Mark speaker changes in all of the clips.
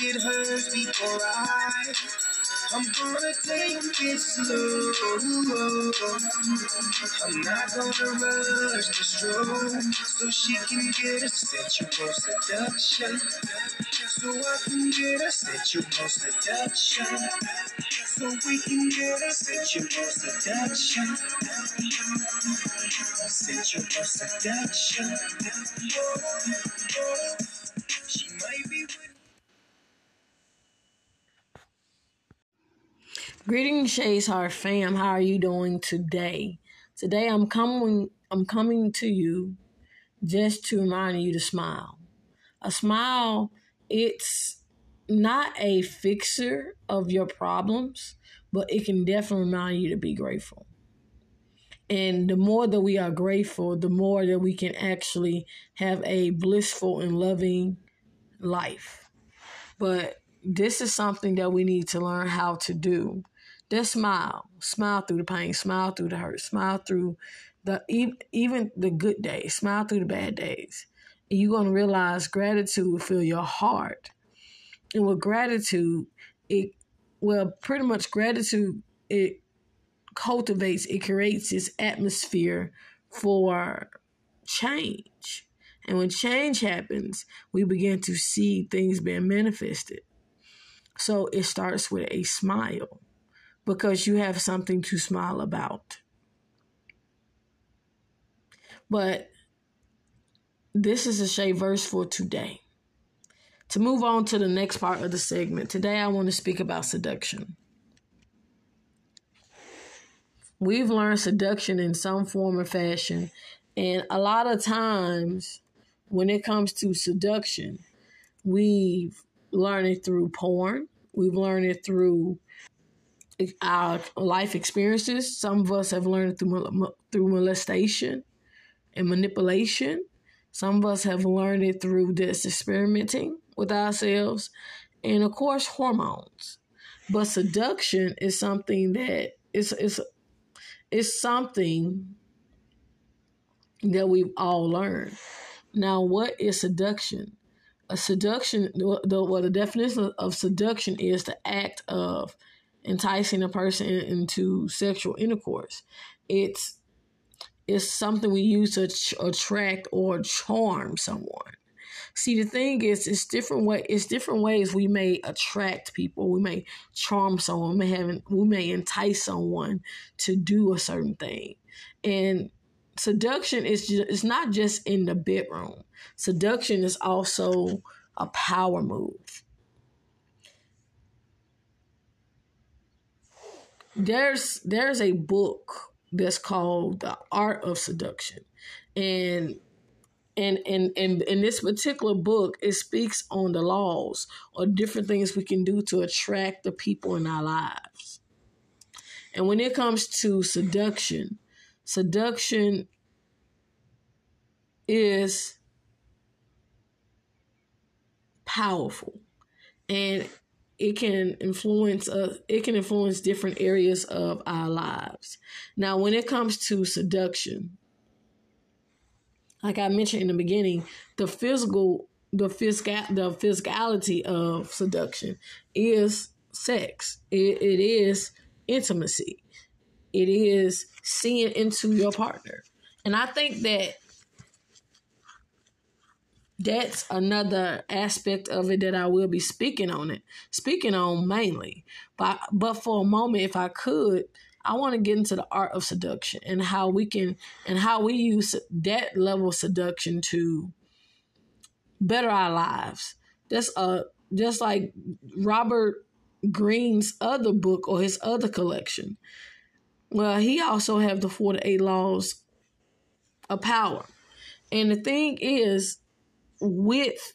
Speaker 1: get hers before I. I'm gonna take it slow. I'm not gonna rush the stroke so she can get a sensual seduction. So I can get a sensual seduction. So we can get a sensual seduction. Sensual seduction.
Speaker 2: Greetings, Shay's Heart fam. How are you doing today? Today I'm coming I'm coming to you just to remind you to smile. A smile, it's not a fixer of your problems, but it can definitely remind you to be grateful. And the more that we are grateful, the more that we can actually have a blissful and loving life. But this is something that we need to learn how to do just smile, smile through the pain, smile through the hurt, smile through the even the good days, smile through the bad days. And you're gonna realize gratitude will fill your heart. And with gratitude, it well, pretty much gratitude it cultivates, it creates this atmosphere for change. And when change happens, we begin to see things being manifested. So it starts with a smile because you have something to smile about. But this is a Shay verse for today. To move on to the next part of the segment, today I want to speak about seduction. We've learned seduction in some form or fashion, and a lot of times when it comes to seduction, we've learned it through porn, we've learned it through our life experiences. Some of us have learned through through molestation and manipulation. Some of us have learned it through this experimenting with ourselves, and of course, hormones. But seduction is something that is is is something that we've all learned. Now, what is seduction? A seduction, the, well, the definition of seduction is the act of enticing a person into sexual intercourse. It's it's something we use to ch- attract or charm someone. See, the thing is, it's different way. It's different ways we may attract people. We may charm someone. We may have, we may entice someone to do a certain thing, and seduction is just, it's not just in the bedroom. Seduction is also a power move. There's there's a book that's called The Art of Seduction. And and and and in this particular book it speaks on the laws or different things we can do to attract the people in our lives. And when it comes to seduction, seduction is powerful. And it can influence uh, it can influence different areas of our lives. Now, when it comes to seduction, like I mentioned in the beginning, the physical the physical the physicality of seduction is sex. It, it is intimacy. It is seeing into your partner. And I think that that's another aspect of it that I will be speaking on it, speaking on mainly. But but for a moment, if I could, I want to get into the art of seduction and how we can and how we use that level of seduction to better our lives. That's uh just like Robert Greene's other book or his other collection. Well, he also have the 48 laws of power. And the thing is, with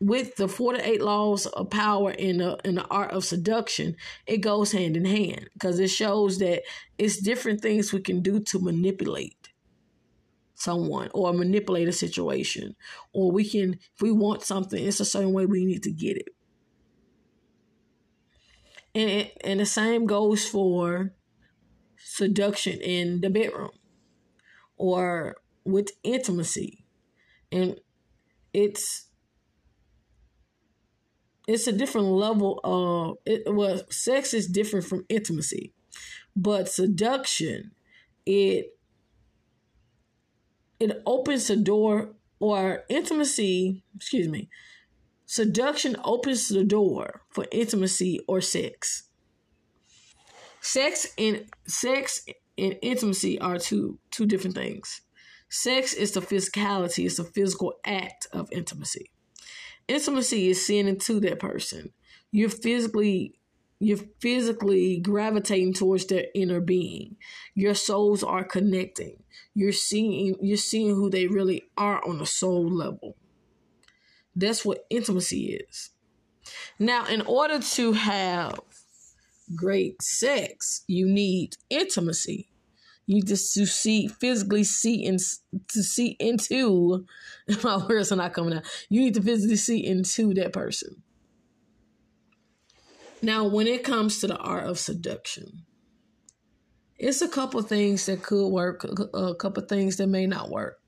Speaker 2: with the 48 laws of power in the in the art of seduction it goes hand in hand because it shows that it's different things we can do to manipulate someone or manipulate a situation or we can if we want something it's a certain way we need to get it and and the same goes for seduction in the bedroom or with intimacy. And it's it's a different level of it well sex is different from intimacy but seduction it it opens the door or intimacy excuse me seduction opens the door for intimacy or sex. Sex and sex and intimacy are two two different things sex is the physicality it's the physical act of intimacy intimacy is seeing into that person. You're physically you're physically gravitating towards their inner being. Your souls are connecting. You're seeing you're seeing who they really are on a soul level. That's what intimacy is. Now, in order to have great sex, you need intimacy. You just to see physically see and to see into my words are not coming out. You need to physically see into that person. Now, when it comes to the art of seduction, it's a couple things that could work, a couple things that may not work.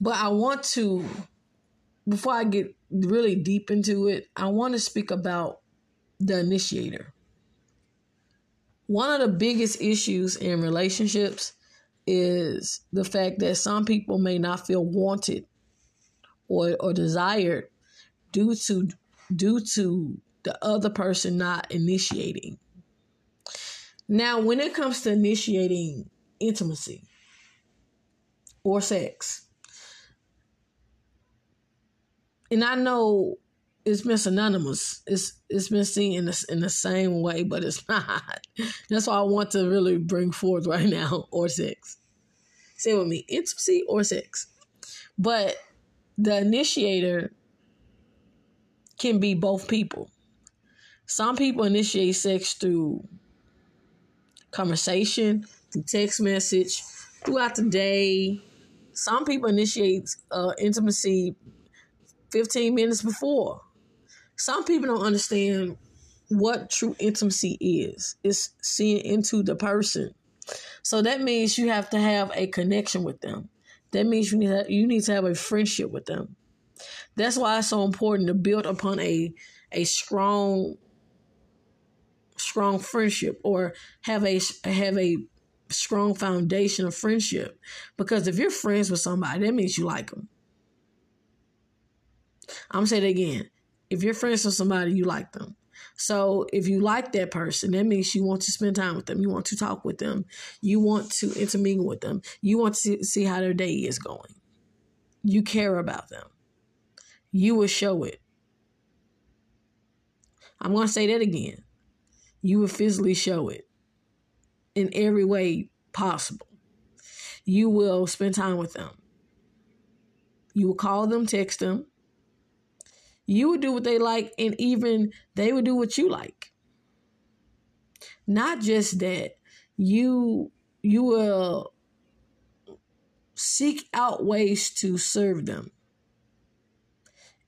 Speaker 2: But I want to, before I get really deep into it, I want to speak about the initiator one of the biggest issues in relationships is the fact that some people may not feel wanted or or desired due to due to the other person not initiating. Now, when it comes to initiating intimacy or sex, and I know it's been synonymous. It's it's been seen in the, in the same way, but it's not. That's why I want to really bring forth right now, or sex. Say with me, intimacy or sex. But the initiator can be both people. Some people initiate sex through conversation, through text message, throughout the day. Some people initiate uh, intimacy 15 minutes before some people don't understand what true intimacy is. It's seeing into the person. So that means you have to have a connection with them. That means you need to, you need to have a friendship with them. That's why it's so important to build upon a a strong strong friendship or have a have a strong foundation of friendship because if you're friends with somebody that means you like them i'm say that again if you're friends with somebody, you like them. So if you like that person, that means you want to spend time with them. You want to talk with them. You want to intermingle with them. You want to see how their day is going. You care about them. You will show it. I'm going to say that again. You will physically show it in every way possible. You will spend time with them. You will call them, text them, you would do what they like, and even they would do what you like. Not just that, you you will seek out ways to serve them.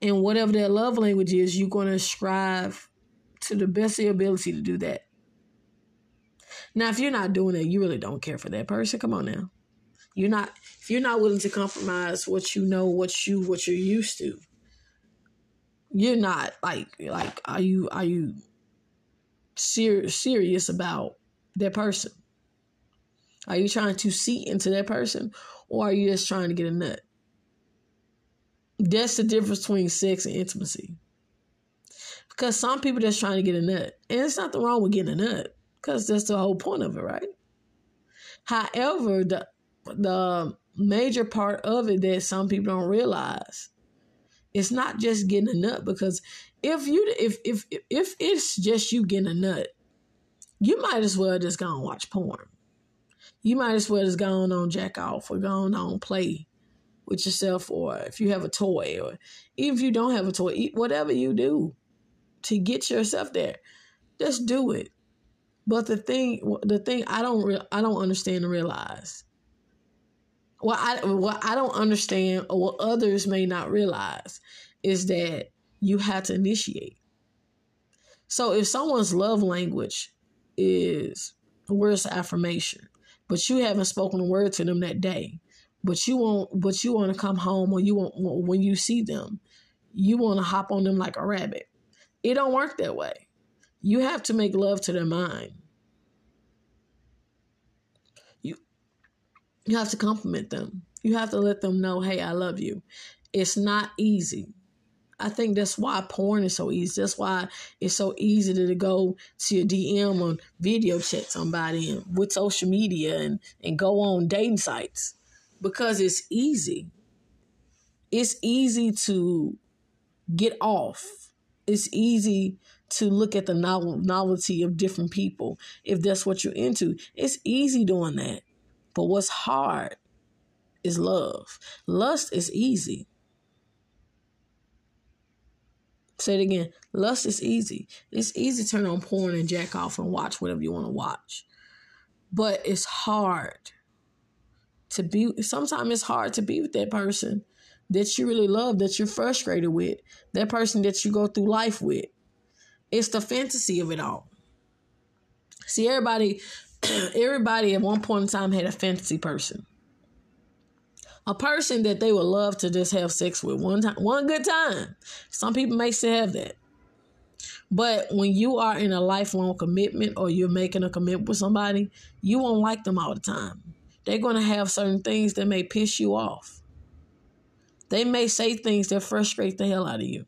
Speaker 2: And whatever their love language is, you're going to strive to the best of your ability to do that. Now, if you're not doing it, you really don't care for that person. Come on now. You're not if you're not willing to compromise what you know, what you what you're used to you're not like like are you are you ser- serious about that person? Are you trying to see into that person or are you just trying to get a nut? That's the difference between sex and intimacy. Because some people just trying to get a nut. And it's nothing wrong with getting a nut. Because that's the whole point of it, right? However, the the major part of it that some people don't realize it's not just getting a nut because if you if if if it's just you getting a nut, you might as well just go and watch porn. You might as well just go on jack off or go on play with yourself or if you have a toy or even if you don't have a toy, whatever you do to get yourself there, just do it. But the thing, the thing I don't, re- I don't understand and realize what I what I don't understand or what others may not realize is that you have to initiate. So if someone's love language is words of affirmation, but you haven't spoken a word to them that day. But you won't. But you want to come home, or you want when you see them, you want to hop on them like a rabbit. It don't work that way. You have to make love to their mind. You have to compliment them. You have to let them know, hey, I love you. It's not easy. I think that's why porn is so easy. That's why it's so easy to go to your DM or video chat somebody and with social media and, and go on dating sites because it's easy. It's easy to get off. It's easy to look at the novel, novelty of different people if that's what you're into. It's easy doing that. But what's hard is love. Lust is easy. Say it again. Lust is easy. It's easy to turn on porn and jack off and watch whatever you want to watch. But it's hard to be, sometimes it's hard to be with that person that you really love, that you're frustrated with, that person that you go through life with. It's the fantasy of it all. See, everybody, everybody at one point in time had a fantasy person. A person that they would love to just have sex with one time, one good time. Some people may still have that. But when you are in a lifelong commitment or you're making a commitment with somebody, you won't like them all the time. They're going to have certain things that may piss you off. They may say things that frustrate the hell out of you.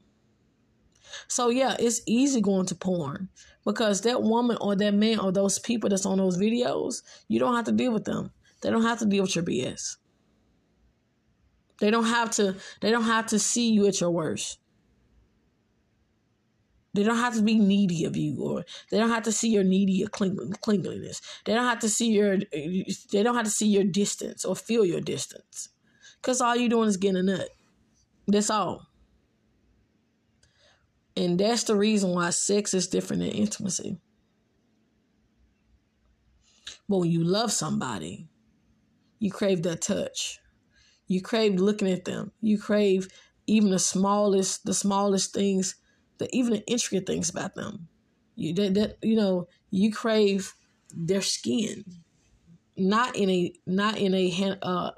Speaker 2: So yeah, it's easy going to porn because that woman or that man or those people that's on those videos, you don't have to deal with them. They don't have to deal with your BS. They don't have to they don't have to see you at your worst. They don't have to be needy of you, or they don't have to see your needy cling- clinginess. They don't have to see your they don't have to see your distance or feel your distance, because all you're doing is getting a nut. That's all. And that's the reason why sex is different than intimacy. But when you love somebody, you crave that touch. You crave looking at them. You crave even the smallest, the smallest things, the even the intricate things about them. You that, that you know, you crave their skin, not in a not in a uh,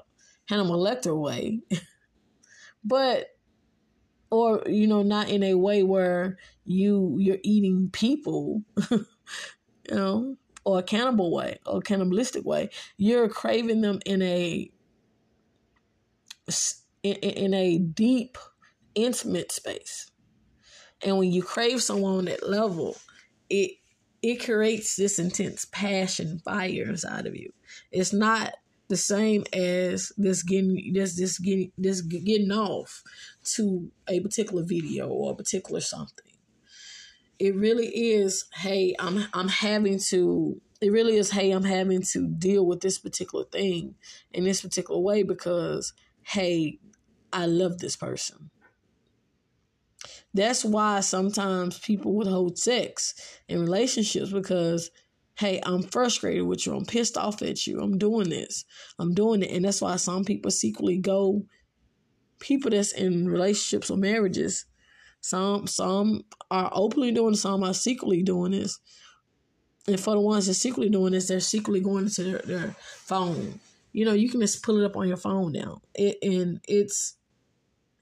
Speaker 2: Hannibal Lecter way, but or you know not in a way where you you're eating people you know or a cannibal way or cannibalistic way. You're craving them in a in, in a deep intimate space. And when you crave someone on that level it it creates this intense passion fire inside of you. It's not the same as this getting this this getting this getting off to a particular video or a particular something. It really is, hey, I'm I'm having to it really is, hey, I'm having to deal with this particular thing in this particular way because, hey, I love this person. That's why sometimes people would hold sex in relationships because hey, I'm frustrated with you. I'm pissed off at you. I'm doing this. I'm doing it. And that's why some people secretly go, people that's in relationships or marriages, some some are openly doing some are secretly doing this. And for the ones that secretly doing this, they're secretly going to their, their phone. You know, you can just pull it up on your phone now. It, and it's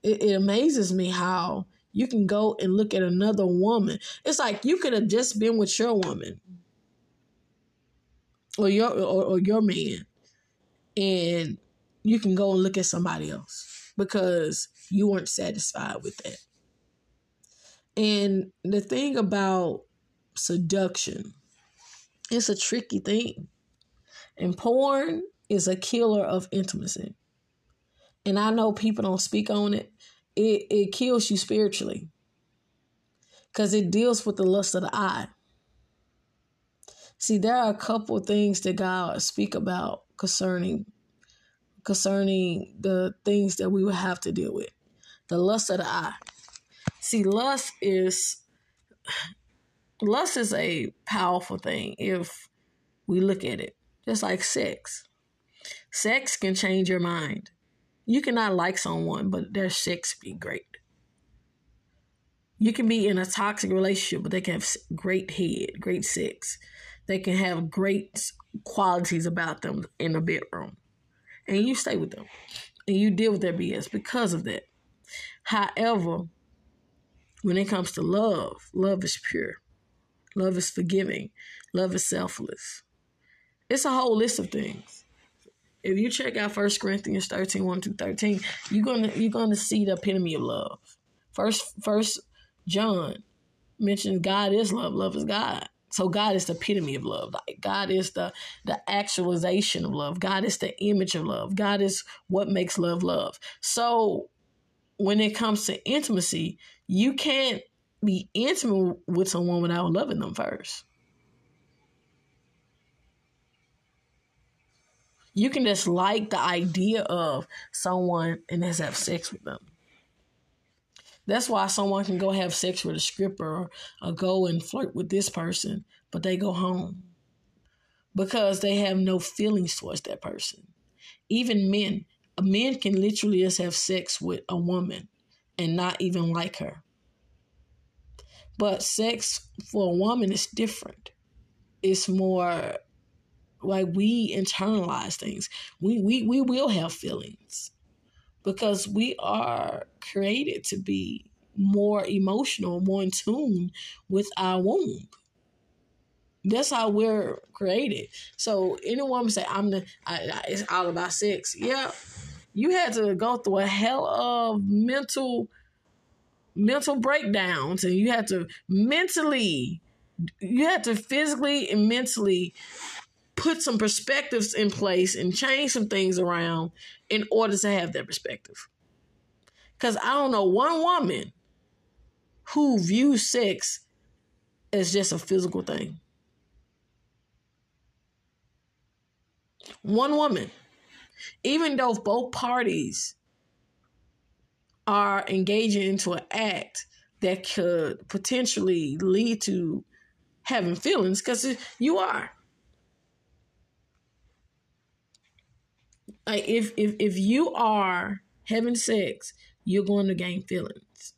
Speaker 2: it, it amazes me how you can go and look at another woman. It's like you could have just been with your woman or your or, or your man and you can go and look at somebody else because you weren't satisfied with that. And the thing about seduction, it's a tricky thing. And porn is a killer of intimacy. And I know people don't speak on it. It it kills you spiritually. Cause it deals with the lust of the eye. See, there are a couple things that God speak about concerning concerning the things that we would have to deal with. The lust of the eye. See, lust is lust is a powerful thing if we look at it. Just like sex. Sex can change your mind. You cannot like someone, but their sex be great. You can be in a toxic relationship, but they can have great head, great sex they can have great qualities about them in the bedroom. And you stay with them. And you deal with their BS because of that. However, when it comes to love, love is pure. Love is forgiving. Love is selfless. It's a whole list of things. If you check out 1 Corinthians 13, 1 to 13, you're gonna you're gonna see the epitome of love. First first John mentions God is love, love is God. So God is the epitome of love. Like God is the the actualization of love. God is the image of love. God is what makes love love. So when it comes to intimacy, you can't be intimate with someone without loving them first. You can just like the idea of someone and just have sex with them. That's why someone can go have sex with a stripper or, or go and flirt with this person, but they go home because they have no feelings towards that person. Even men, a man can literally just have sex with a woman and not even like her. But sex for a woman is different. It's more like we internalize things. We we we will have feelings because we are created to be more emotional, more in tune with our womb. That's how we're created. So any woman say, "I'm the," I, I, it's all about sex. Yeah, you had to go through a hell of mental mental breakdowns, and you had to mentally, you had to physically and mentally put some perspectives in place and change some things around in order to have that perspective. Because I don't know one woman who views sex as just a physical thing. One woman. Even though both parties are engaging into an act that could potentially lead to having feelings, because you are. Like if if if you are having sex, you're going to gain feelings.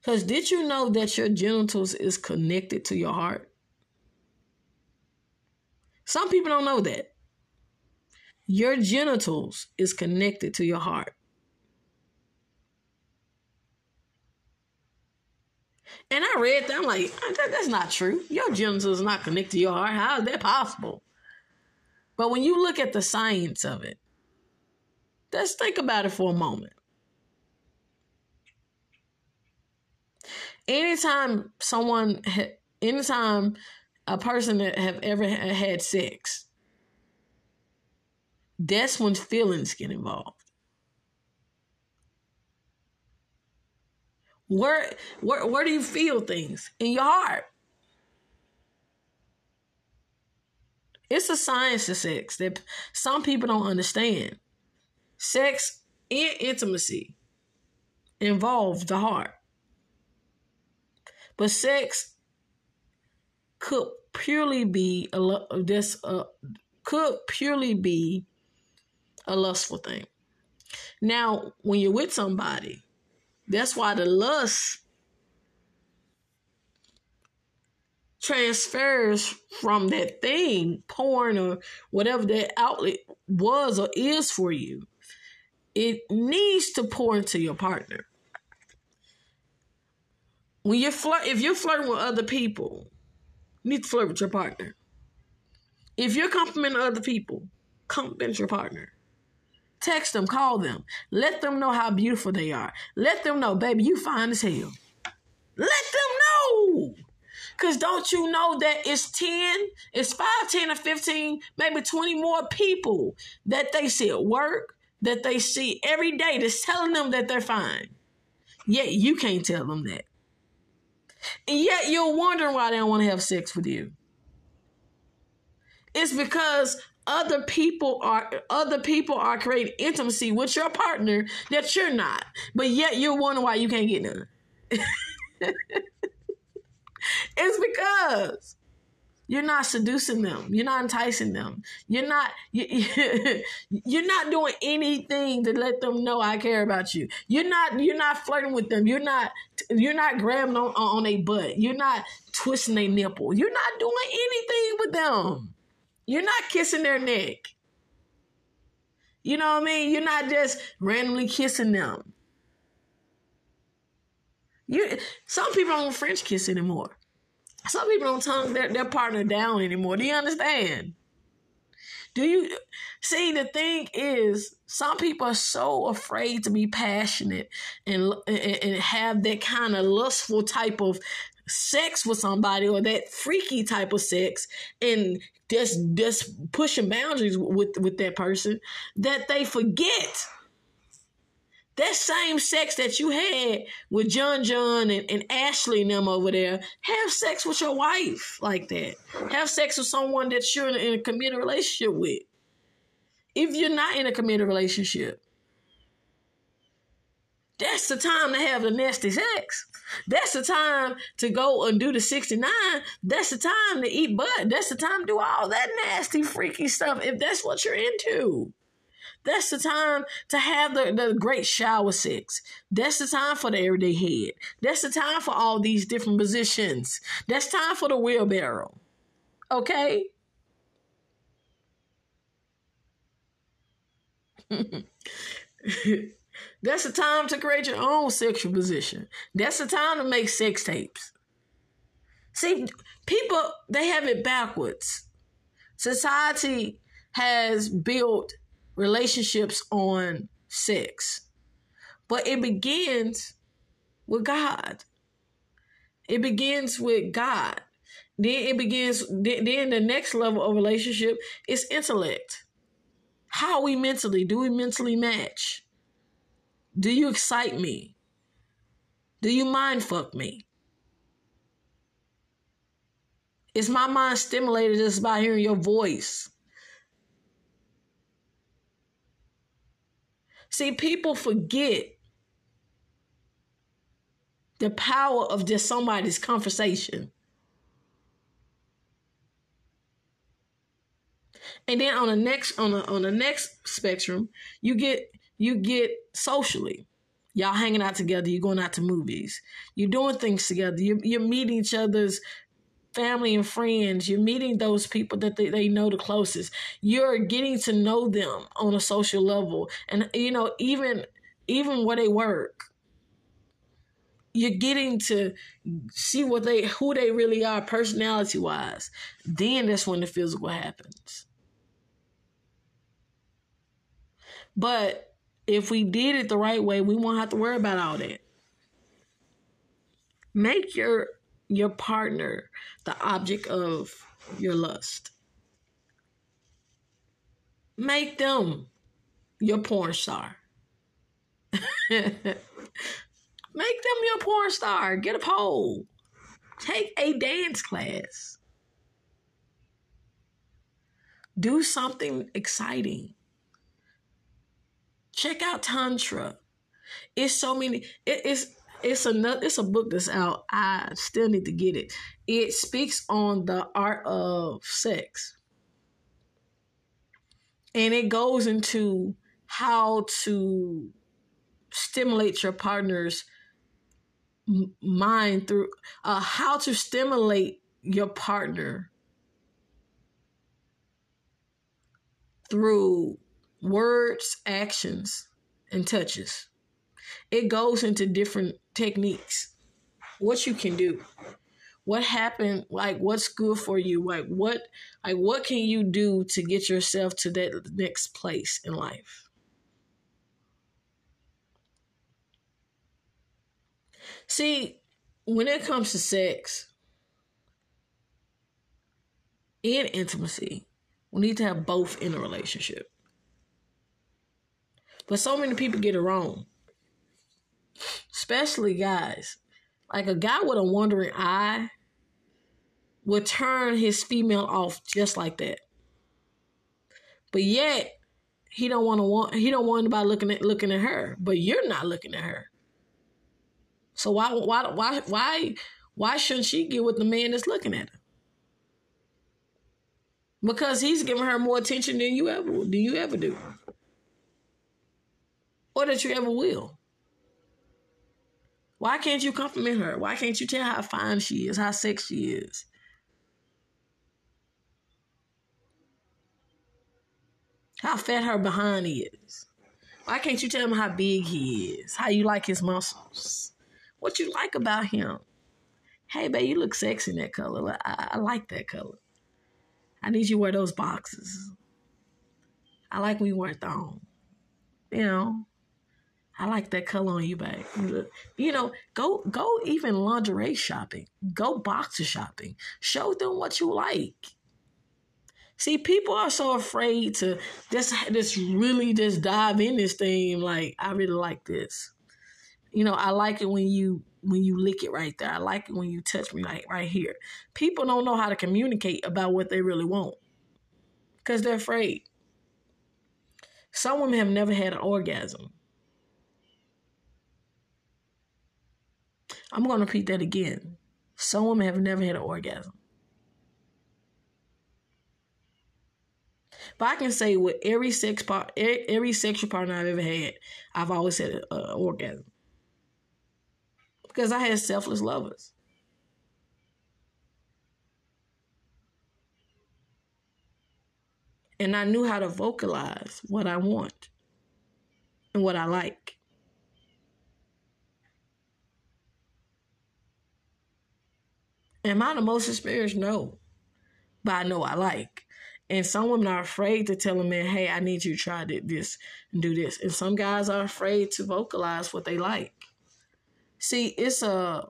Speaker 2: Because did you know that your genitals is connected to your heart? Some people don't know that. Your genitals is connected to your heart. And I read that. I'm like, ah, that, that's not true. Your genitals not connected to your heart. How is that possible? But when you look at the science of it, let's think about it for a moment. Anytime someone, anytime a person that have ever had sex, that's when feelings get involved. Where, where, where do you feel things? In your heart. It's a science of sex that some people don't understand. Sex and intimacy involve the heart. But sex could purely be a this uh, could purely be a lustful thing. Now, when you're with somebody that's why the lust transfers from that thing, porn or whatever that outlet was or is for you. It needs to pour into your partner. When you're flirt, if you're flirting with other people, you need to flirt with your partner. If you're complimenting other people, compliment your partner. Text them, call them. Let them know how beautiful they are. Let them know, baby, you fine as hell. Let them know. Cause don't you know that it's 10, it's 5, 10, or 15, maybe 20 more people that they see at work, that they see every day that's telling them that they're fine. Yet you can't tell them that. And yet you're wondering why they don't want to have sex with you. It's because other people are other people are creating intimacy with your partner that you're not, but yet you're wondering why you can't get none. it's because You're not seducing them. You're not enticing them. You're not you, you're not doing anything to let them know I care about you. You're not you're not flirting with them. You're not you're not grabbing on on a butt. You're not twisting a nipple. You're not doing anything with them. You're not kissing their neck. You know what I mean? You're not just randomly kissing them. You some people don't French kiss anymore. Some people don't tongue their, their partner down anymore. Do you understand? Do you see the thing is some people are so afraid to be passionate and and, and have that kind of lustful type of sex with somebody or that freaky type of sex and just just pushing boundaries with with that person that they forget that same sex that you had with John John and, and Ashley and them over there, have sex with your wife like that. Have sex with someone that you're in a, in a committed relationship with. If you're not in a committed relationship, that's the time to have the nasty sex. That's the time to go and do the 69. That's the time to eat butt. That's the time to do all that nasty, freaky stuff if that's what you're into. That's the time to have the, the great shower sex. That's the time for the everyday head. That's the time for all these different positions. That's time for the wheelbarrow. Okay? That's the time to create your own sexual position. That's the time to make sex tapes. See, people, they have it backwards. Society has built relationships on sex. But it begins with God. It begins with God. Then it begins, then the next level of relationship is intellect. How we mentally? Do we mentally match? Do you excite me? Do you mind fuck me? Is my mind stimulated just by hearing your voice? See, people forget the power of just somebody's conversation. And then on the next on the on the next spectrum, you get you get socially. Y'all hanging out together, you're going out to movies, you're doing things together, you're, you're meeting each other's family and friends. You're meeting those people that they, they know the closest. You're getting to know them on a social level. And you know, even even where they work. You're getting to see what they who they really are personality wise. Then that's when the physical happens. But if we did it the right way, we won't have to worry about all that. Make your your partner the object of your lust. Make them your porn star. Make them your porn star. Get a pole. Take a dance class. Do something exciting. Check out Tantra. It's so many. It, it's it's another it's a book that's out. I still need to get it. It speaks on the art of sex. And it goes into how to stimulate your partner's mind through uh, how to stimulate your partner through words, actions, and touches. It goes into different techniques, what you can do, what happened, like what's good for you, like what, like what can you do to get yourself to that next place in life. See, when it comes to sex and intimacy, we need to have both in a relationship. But so many people get it wrong especially guys. Like a guy with a wandering eye would turn his female off just like that. But yet he don't want to want he don't want anybody looking at looking at her, but you're not looking at her. So why why why why why shouldn't she get with the man that's looking at her? Because he's giving her more attention than you ever do you ever do. Or that you ever will. Why can't you compliment her? Why can't you tell how fine she is, how sexy she is? How fat her behind is. Why can't you tell him how big he is? How you like his muscles? What you like about him? Hey, babe, you look sexy in that color. I, I like that color. I need you to wear those boxes. I like when you wear thong. You know, I like that color on you, babe. You know, go go even lingerie shopping. Go boxer shopping. Show them what you like. See, people are so afraid to just just really just dive in this thing. Like, I really like this. You know, I like it when you when you lick it right there. I like it when you touch me like right here. People don't know how to communicate about what they really want because they're afraid. Some women have never had an orgasm. I'm going to repeat that again. Some women have never had an orgasm. But I can say with every sex part, every sexual partner I've ever had, I've always had an orgasm because I had selfless lovers. And I knew how to vocalize what I want and what I like. Am I the most experienced? No. But I know I like. And some women are afraid to tell a man, hey, I need you to try this and do this. And some guys are afraid to vocalize what they like. See, it's a,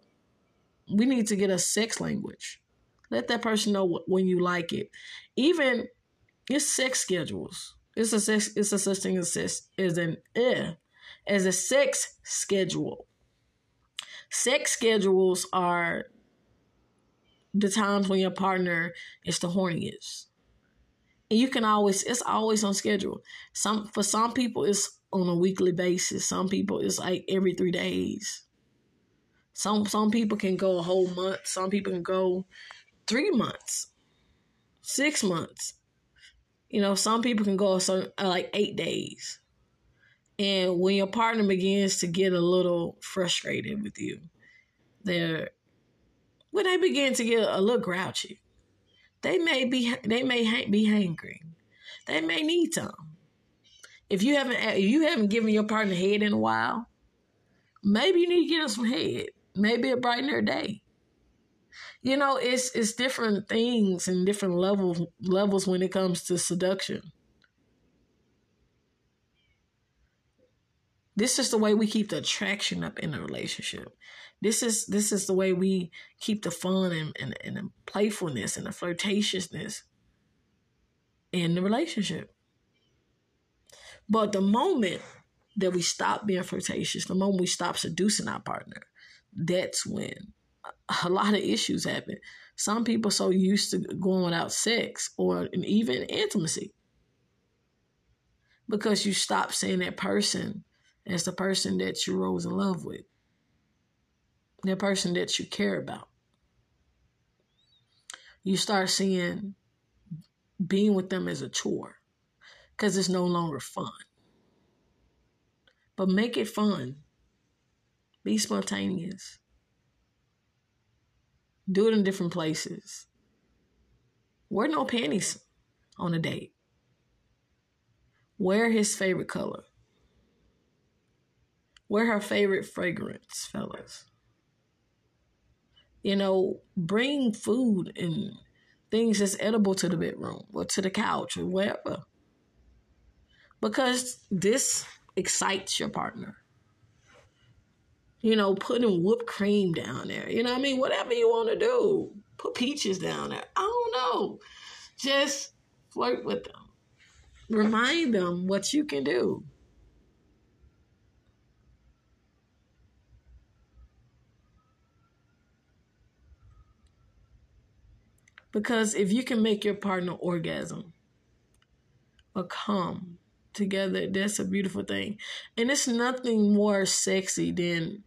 Speaker 2: we need to get a sex language. Let that person know when you like it. Even, it's sex schedules. It's a sex, it's a such thing as an, eh, as a sex schedule. Sex schedules are the times when your partner is the horniest and you can always it's always on schedule. Some for some people it's on a weekly basis. Some people it's like every three days. Some some people can go a whole month. Some people can go three months, six months. You know, some people can go some uh, like eight days. And when your partner begins to get a little frustrated with you, they're when they begin to get a little grouchy, they may be they may be hangry. They may need some. If you haven't if you haven't given your partner head in a while, maybe you need to get them some head. Maybe it brighten their day. You know, it's it's different things and different levels levels when it comes to seduction. This is the way we keep the attraction up in a relationship. This is this is the way we keep the fun and, and, and the playfulness and the flirtatiousness in the relationship. But the moment that we stop being flirtatious, the moment we stop seducing our partner, that's when a lot of issues happen. Some people so used to going without sex or even intimacy because you stop seeing that person as the person that you rose in love with the person that you care about. You start seeing being with them as a chore because it's no longer fun. But make it fun. Be spontaneous. Do it in different places. Wear no panties on a date. Wear his favorite color. Wear her favorite fragrance, fellas you know, bring food and things that's edible to the bedroom or to the couch or wherever. Because this excites your partner. You know, putting whipped cream down there. You know I mean? Whatever you want to do. Put peaches down there. I don't know. Just flirt with them. Remind them what you can do. Because if you can make your partner orgasm or come together, that's a beautiful thing. And it's nothing more sexy than,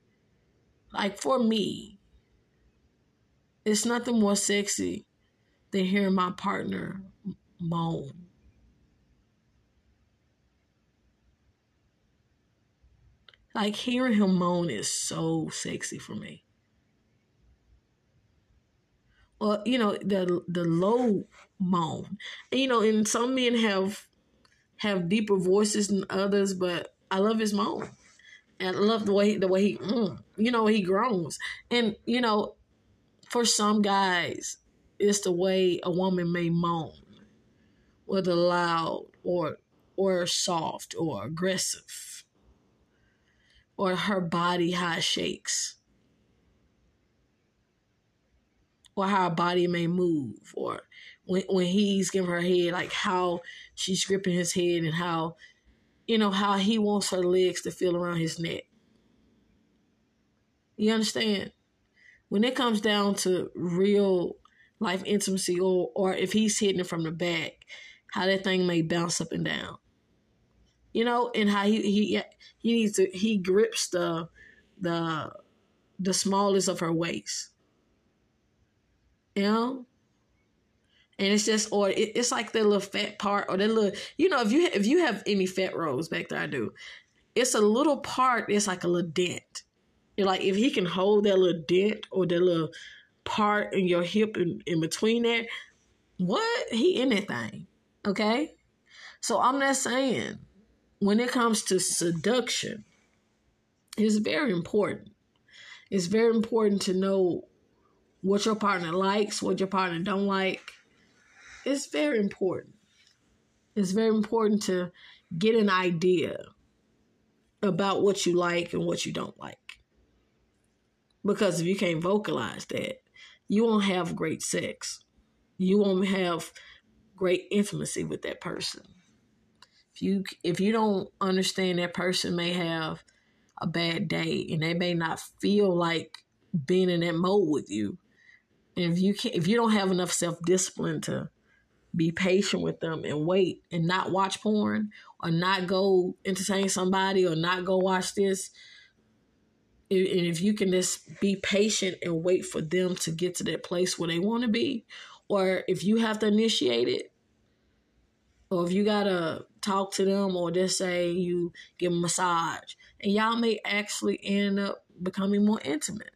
Speaker 2: like for me, it's nothing more sexy than hearing my partner moan. Like hearing him moan is so sexy for me. Well, you know, the the low moan. And, you know, and some men have have deeper voices than others, but I love his moan. And I love the way the way he mm, you know, he groans. And, you know, for some guys, it's the way a woman may moan. Whether loud or or soft or aggressive or her body how shakes or how her body may move or when, when he's giving her head like how she's gripping his head and how you know how he wants her legs to feel around his neck. You understand? When it comes down to real life intimacy or or if he's hitting it from the back how that thing may bounce up and down. You know, and how he he he needs to he grips the the the smallest of her waist. You know, and it's just or it, it's like the little fat part or the little you know if you if you have any fat rolls back there, I do. It's a little part. It's like a little dent. You're like if he can hold that little dent or that little part in your hip in, in between there, what he anything okay? So I'm not saying when it comes to seduction, it's very important. It's very important to know what your partner likes, what your partner don't like. It's very important. It's very important to get an idea about what you like and what you don't like. Because if you can't vocalize that, you won't have great sex. You won't have great intimacy with that person If you if you don't understand that person may have a bad day and they may not feel like being in that mode with you. If you can if you don't have enough self discipline to be patient with them and wait and not watch porn or not go entertain somebody or not go watch this and if you can just be patient and wait for them to get to that place where they want to be or if you have to initiate it or if you gotta talk to them or just say you give them a massage and y'all may actually end up becoming more intimate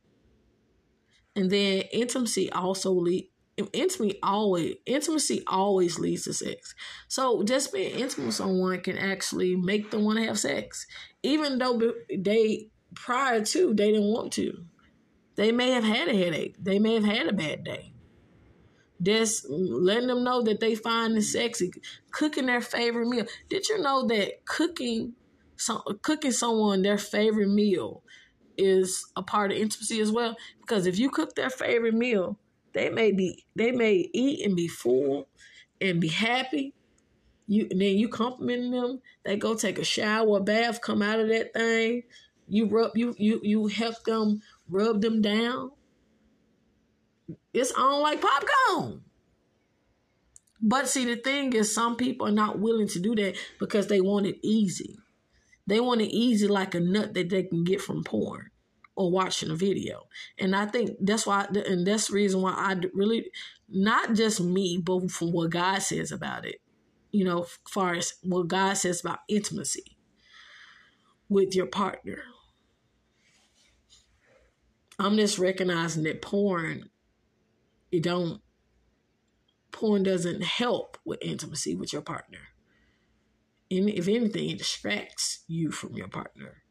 Speaker 2: and then intimacy also lead intimacy always intimacy always leads to sex. So just being intimate with someone can actually make them want to have sex. Even though they prior to they didn't want to. They may have had a headache. They may have had a bad day. Just letting them know that they find it sexy, cooking their favorite meal. Did you know that cooking, some, cooking someone their favorite meal is a part of intimacy as well? Because if you cook their favorite meal, they may be they may eat and be full and be happy. You and then you compliment them. They go take a shower, a bath, come out of that thing. You rub you you you help them rub them down it's on like popcorn. But see, the thing is, some people are not willing to do that because they want it easy. They want it easy like a nut that they can get from porn or watching a video. And I think that's why, and that's the reason why I really, not just me, but from what God says about it, you know, far as what God says about intimacy with your partner. I'm just recognizing that porn it don't porn doesn't help with intimacy with your partner. If anything, it distracts you from your partner.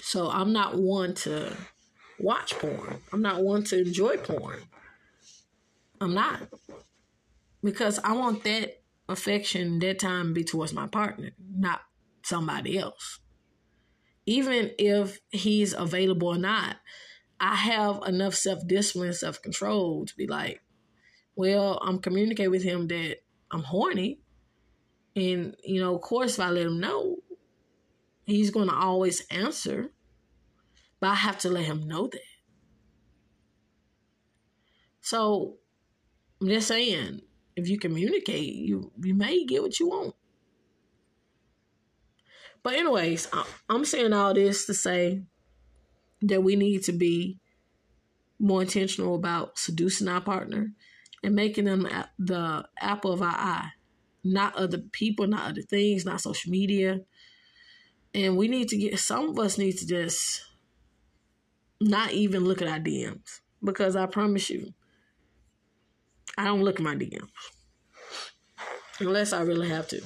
Speaker 2: So I'm not one to watch porn. I'm not one to enjoy porn. I'm not. Because I want that affection, that time be towards my partner, not somebody else. Even if he's available or not, I have enough self discipline, self control to be like, well, I'm communicating with him that I'm horny. And, you know, of course, if I let him know, he's going to always answer. But I have to let him know that. So I'm just saying, if you communicate, you you may get what you want. But anyways, I'm saying all this to say that we need to be more intentional about seducing our partner and making them the apple of our eye, not other people, not other things, not social media. And we need to get some of us need to just not even look at our DMs because I promise you, I don't look at my DMs unless I really have to.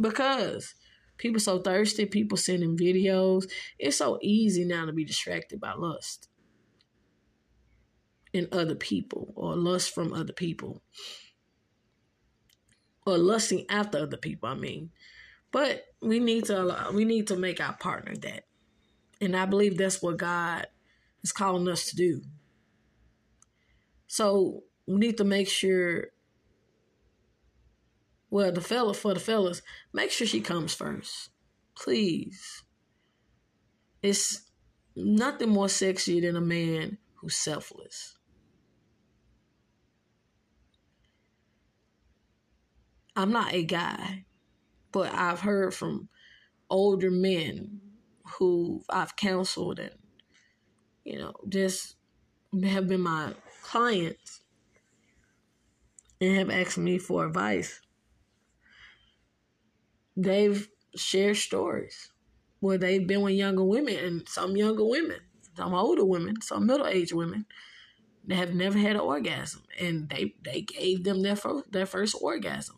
Speaker 2: Because people so thirsty, people sending videos. It's so easy now to be distracted by lust in other people or lust from other people or lusting after other people i mean. But we need to we need to make our partner that. And i believe that's what god is calling us to do. So we need to make sure well the fella for the fellas make sure she comes first. Please. It's nothing more sexy than a man who's selfless I'm not a guy, but I've heard from older men who I've counseled and, you know, just have been my clients and have asked me for advice. They've shared stories where they've been with younger women and some younger women, some older women, some middle aged women that have never had an orgasm and they, they gave them their first, their first orgasm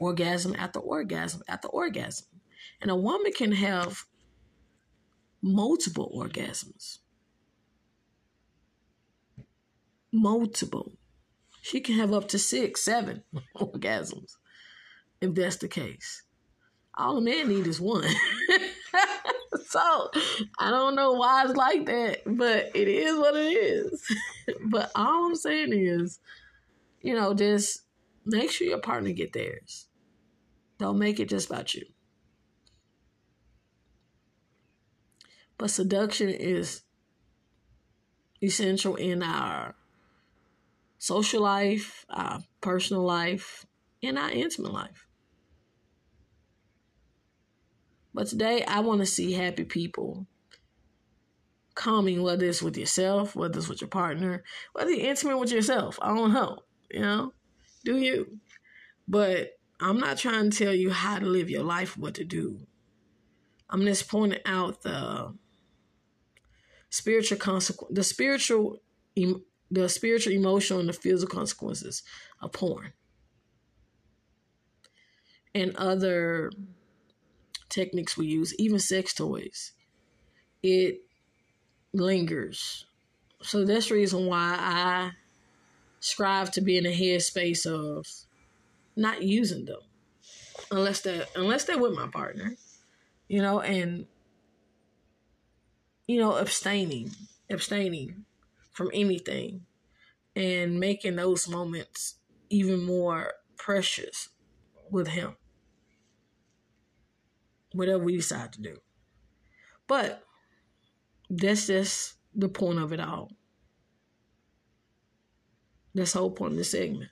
Speaker 2: orgasm after orgasm after orgasm. And a woman can have multiple orgasms. Multiple. She can have up to six, seven orgasms if that's the case. All a man need is one. so I don't know why it's like that, but it is what it is. but all I'm saying is, you know, just make sure your partner get theirs. Don't make it just about you. But seduction is essential in our social life, our personal life, and our intimate life. But today, I want to see happy people coming, whether it's with yourself, whether it's with your partner, whether you're intimate with yourself. I don't know, you know, do you? But I'm not trying to tell you how to live your life, what to do. I'm just pointing out the spiritual consequence, the spiritual, the spiritual, emotional, and the physical consequences of porn and other techniques we use, even sex toys. It lingers. So that's the reason why I strive to be in a headspace of not using them unless they unless they're with my partner, you know, and you know, abstaining, abstaining from anything and making those moments even more precious with him. Whatever we decide to do. But that's just the point of it all. That's whole point of the segment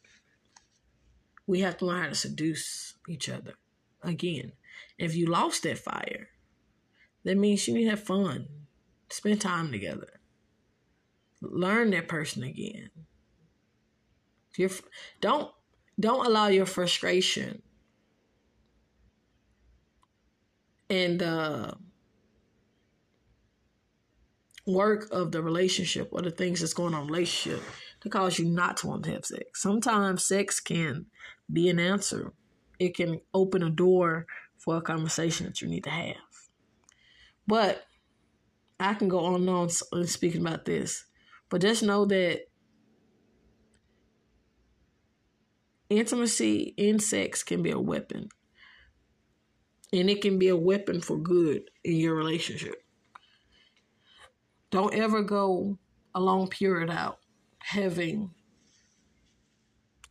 Speaker 2: we have to learn how to seduce each other again. If you lost that fire, that means you need to have fun, spend time together, learn that person again. Don't don't allow your frustration and the work of the relationship or the things that's going on relationship to cause you not to want to have sex. Sometimes sex can be an answer. It can open a door for a conversation that you need to have. But I can go on and on speaking about this. But just know that intimacy in sex can be a weapon. And it can be a weapon for good in your relationship. Don't ever go a long period out having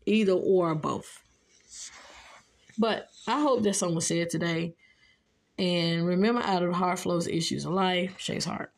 Speaker 2: either or both. But I hope that someone said today. And remember, out of the heart flows issues of life. Shay's heart.